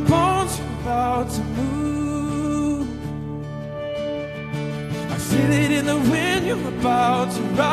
my bones are about to move. I feel it in the wind, you're about to rise.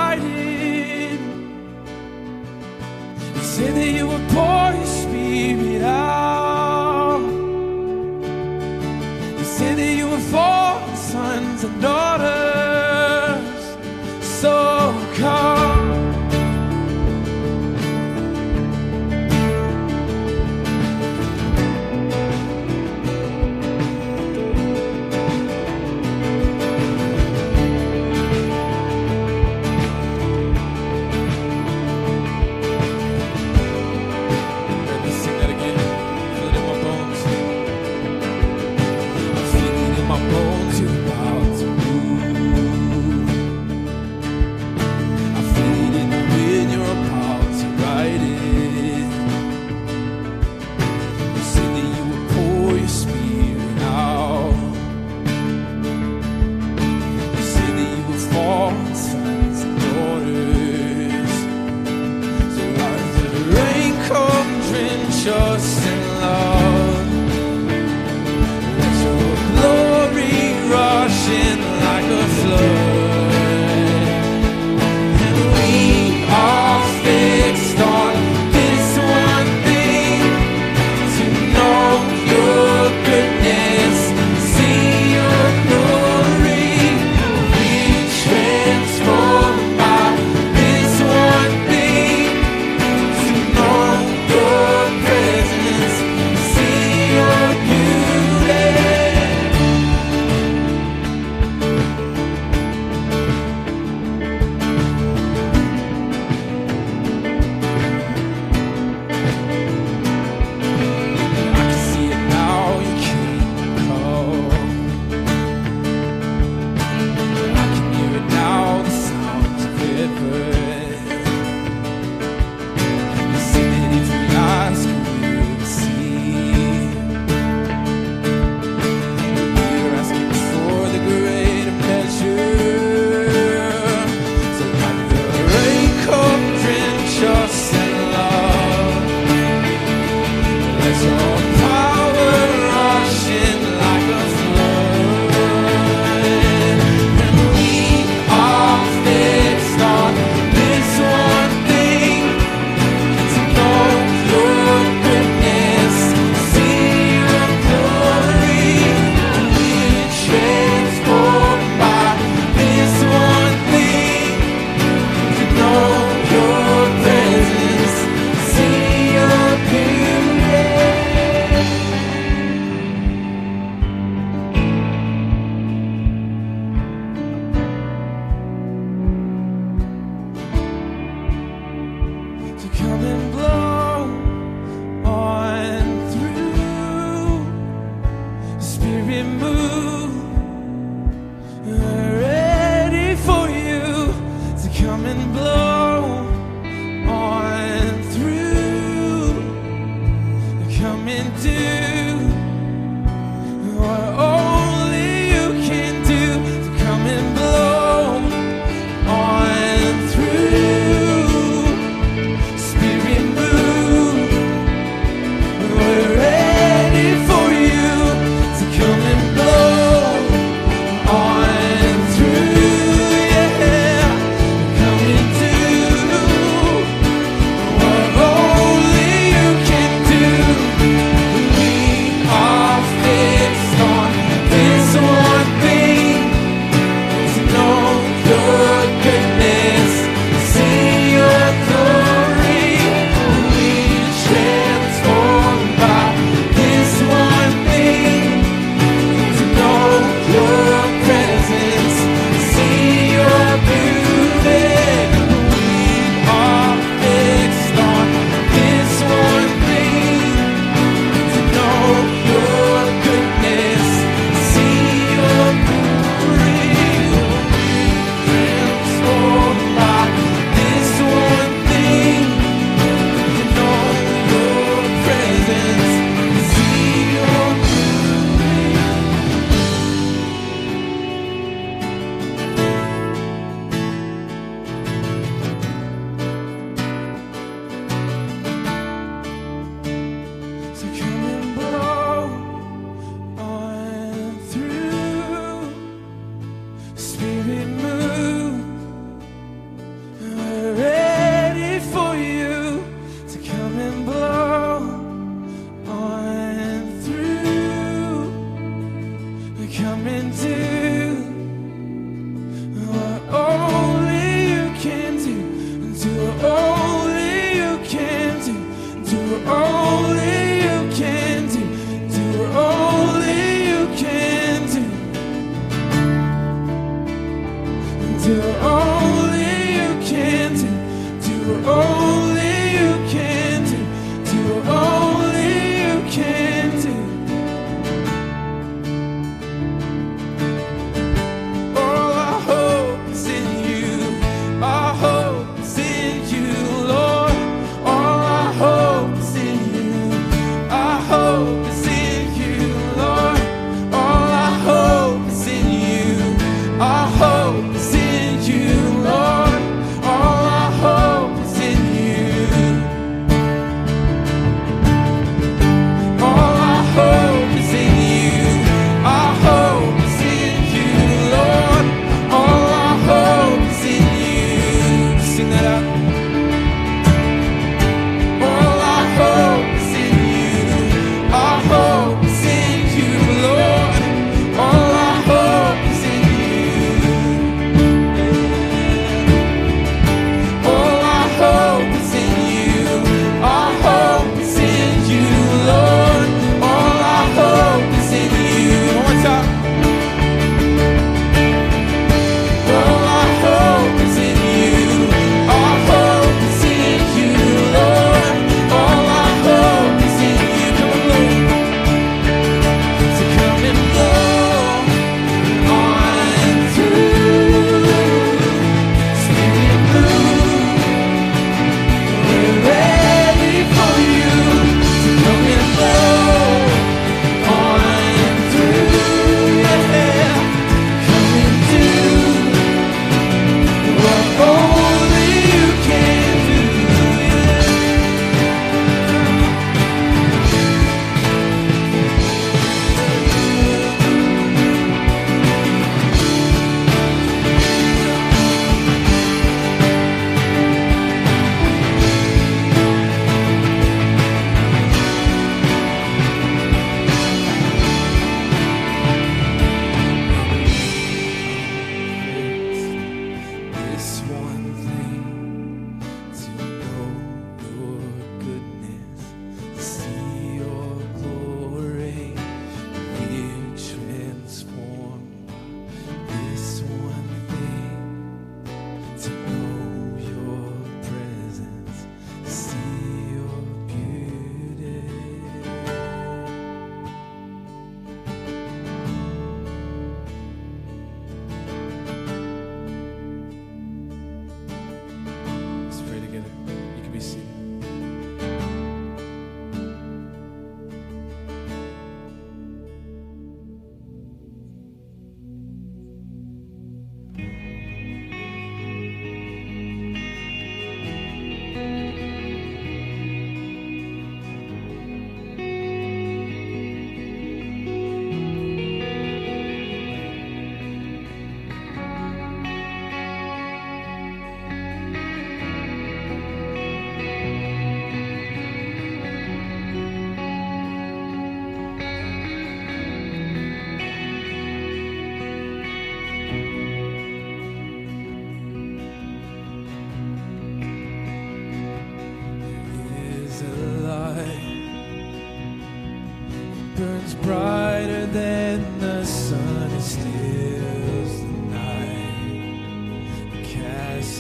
be seated.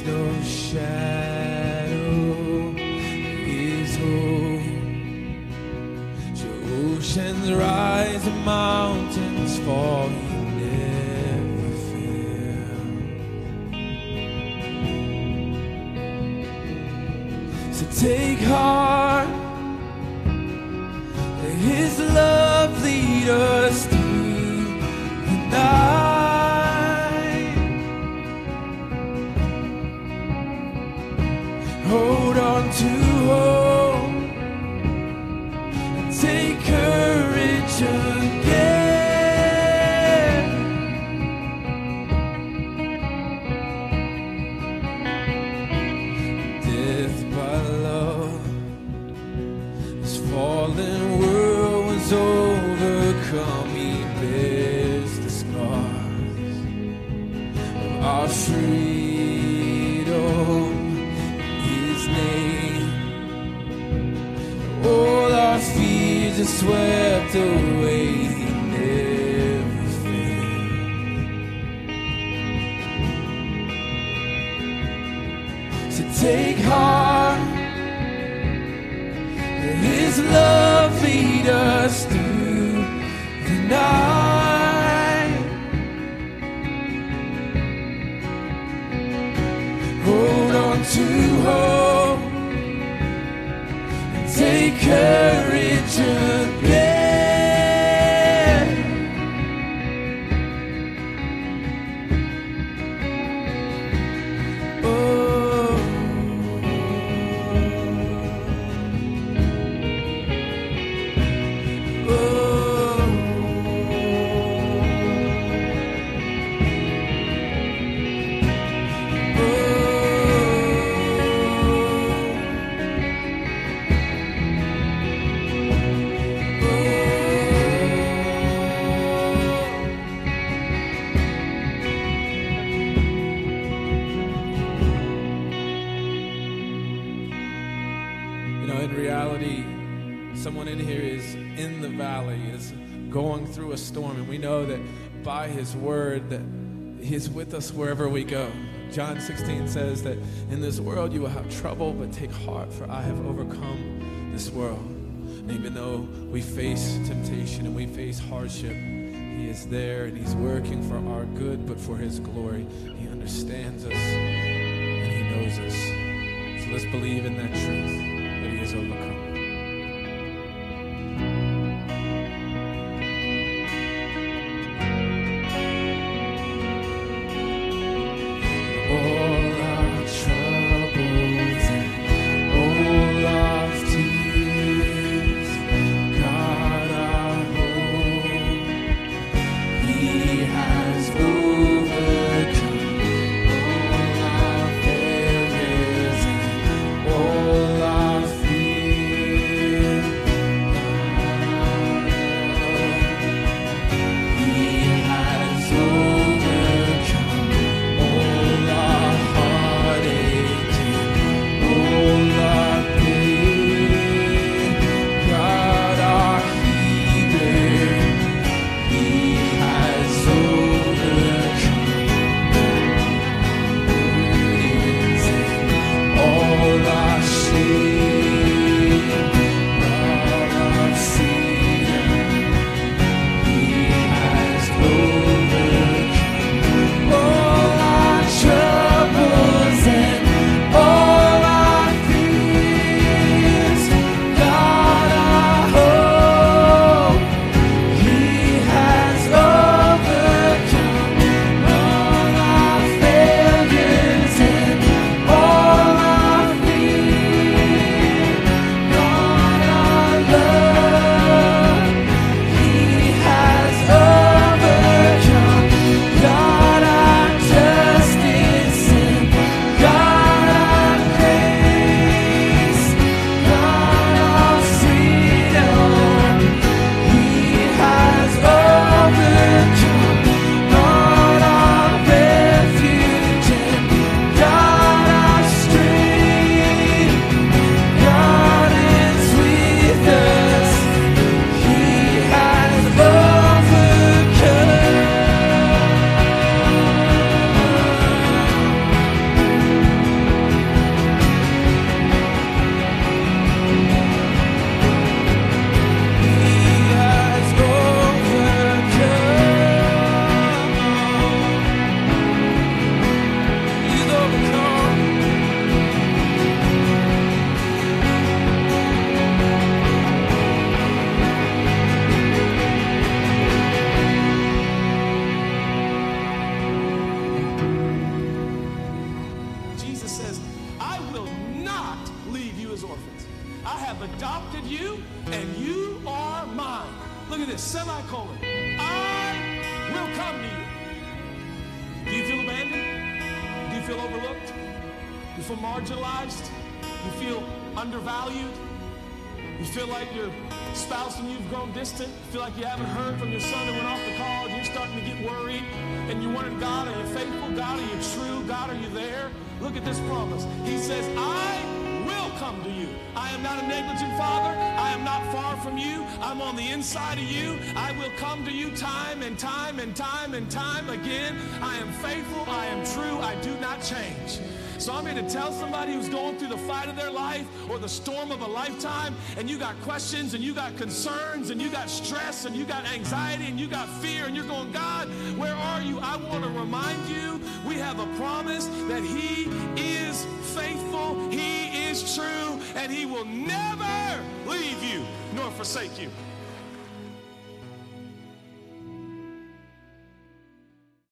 No shadow is hope. Your oceans rise and mountains fall. Our freedom. His name. All our fears are swept away. He never failed. So take heart. His word that He's with us wherever we go. John 16 says that in this world you will have trouble, but take heart, for I have overcome this world. And even though we face temptation and we face hardship, He is there and He's working for our good, but for His glory. He understands us and He knows us. So let's believe in that truth that He has overcome. You feel marginalized? You feel undervalued? You feel like your spouse and you've grown distant? You feel like you haven't heard from your son that went off to college? You're starting to get worried. And you wondered, God, are you faithful? God, are you true? God, are you there? Look at this promise. He says, I will come to you. I am not a negligent father. I am not far from you. I'm on the inside of you. I will come to you time and time and time and time again. I am faithful. I am true. I do not change. So I'm here to tell somebody who's going through the fight of their life or the storm of a lifetime, and you got questions and you got concerns and you got stress and you got anxiety and you got fear, and you're going, God, where are you? I want to remind you we have a promise that He is faithful, He is true, and He will never leave you nor forsake you.